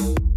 you